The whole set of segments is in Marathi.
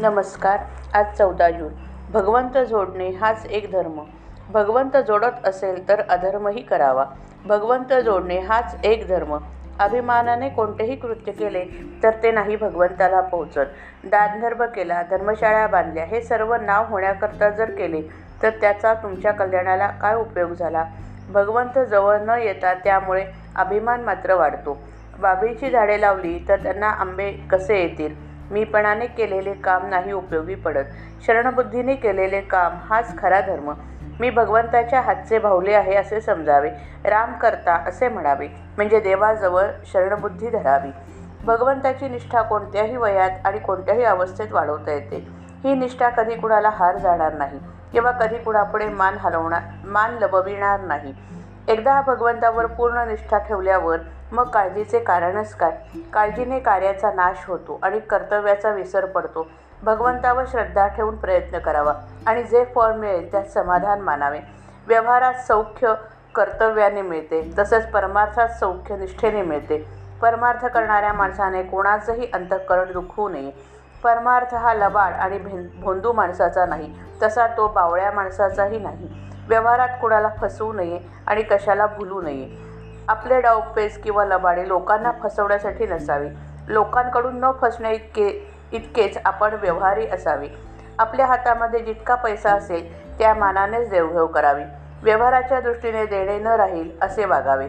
नमस्कार आज चौदा जून. भगवंत जोडणे हाच एक धर्म. भगवंत जोडत असेल तर अधर्मही करावा. भगवंत जोडणे हाच एक धर्म. अभिमानाने कोणतेही कृत्य केले तर ते नाही भगवंताला पोहोचत. दानधर्म केला धर्मशाळा बांधल्या हे सर्व नाव होण्याकरता जर केले तर त्याचा तुमच्या कल्याणाला काय उपयोग झाला? भगवंत जवळ न येता त्यामुळे अभिमान मात्र वाढतो. बाभळीची झाडे लावली तर त्यांना आंबे कसे येतील? मीपणाने केलेले काम नाही उपयोगी पडत. शरणबुद्धीने केलेले काम हाच खरा धर्म. मी भगवंताच्या हातचे भावले आहे असे समजावे. राम करता असे म्हणावे. म्हणजे देवाजवळ शरणबुद्धी धरावी. भगवंताची निष्ठा कोणत्याही वयात आणि कोणत्याही अवस्थेत वाढवता येते. ही निष्ठा कधी कुणाला हार जाणार नाही. किंवा कधी कुणापुढे मान हलवणार मान लबविणार नाही. एकदा भगवंतावर पूर्ण निष्ठा ठेवल्यावर मग काळजीचे कारणच काय? काळजीने कार्याचा नाश होतो आणि कर्तव्याचा विसर पडतो. भगवंतावर श्रद्धा ठेवून प्रयत्न करावा आणि जे फळ मिळेल त्यात समाधान मानावे. व्यवहारात सौख्य कर्तव्याने मिळते तसंच परमार्थात सौख्य निष्ठेने मिळते. परमार्थ करणाऱ्या माणसाने कोणाचंही अंतःकरण दुखवू नये. परमार्थ हा लबाड आणि भें भोंदू माणसाचा नाही तसा तो बावळ्या माणसाचाही नाही. व्यवहारात कुणाला फसवू नये आणि कशाला भुलू नये. आपले डावपेच किंवा लबाडे लोकांना फसवण्यासाठी नसावे. लोकांकडून न फसण्या इतके इतकेच आपण व्यवहारी असावे. आपल्या हातामध्ये जितका पैसा असेल त्या मानानेच देवघेव करावी. व्यवहाराच्या दृष्टीने देणे न राहील असे वागावे.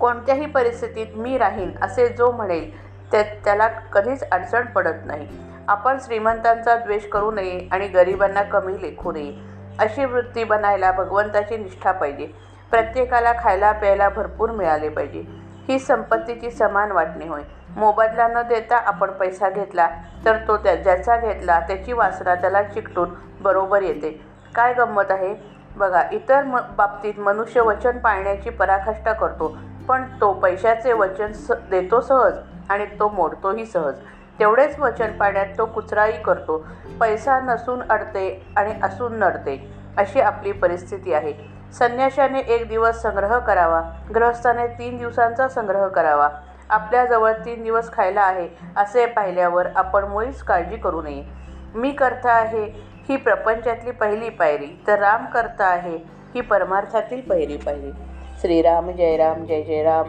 कोणत्याही परिस्थितीत मी राहीन असे जो म्हणेल त्या त्याला कधीच अडचण पडत नाही. आपण श्रीमंतांचा द्वेष करू नये आणि गरिबांना कमी लेखू नये. अशी वृत्ती बनायला भगवंताची निष्ठा पाहिजे. प्रत्येकाला खायला प्यायला भरपूर मिळाले पाहिजे. ही संपत्तीची समान वाटणी होय. मोबदला न देता आपण पैसा घेतला तर तो त्या ज्याचा घेतला त्याची वासना त्याला चिकटून बरोबर येते. काय गंमत आहे? बघा इतर म बाबतीत मनुष्य वचन पाळण्याची पराकाष्ठा करतो पण तो पैशाचे वचन स देतो सहज आणि तो मोडतोही सहज. तेवढेच वचन पाण्यात तो कुचराई करतो. पैसा नसून अडते आणि असून नडते अशी आपली परिस्थिती आहे. संन्याशाने एक दिवस संग्रह करावा. गृहस्थाने तीन दिवसांचा संग्रह करावा. आपल्याजवळ तीन दिवस खायला आहे असे पाहिल्यावर आपण मुळीच काळजी करू नये. मी करता आहे ही प्रपंचातली पहिली पायरी तर राम करता आहे ही परमार्थातील पहिली पायरी. श्रीराम जय राम जय जय राम.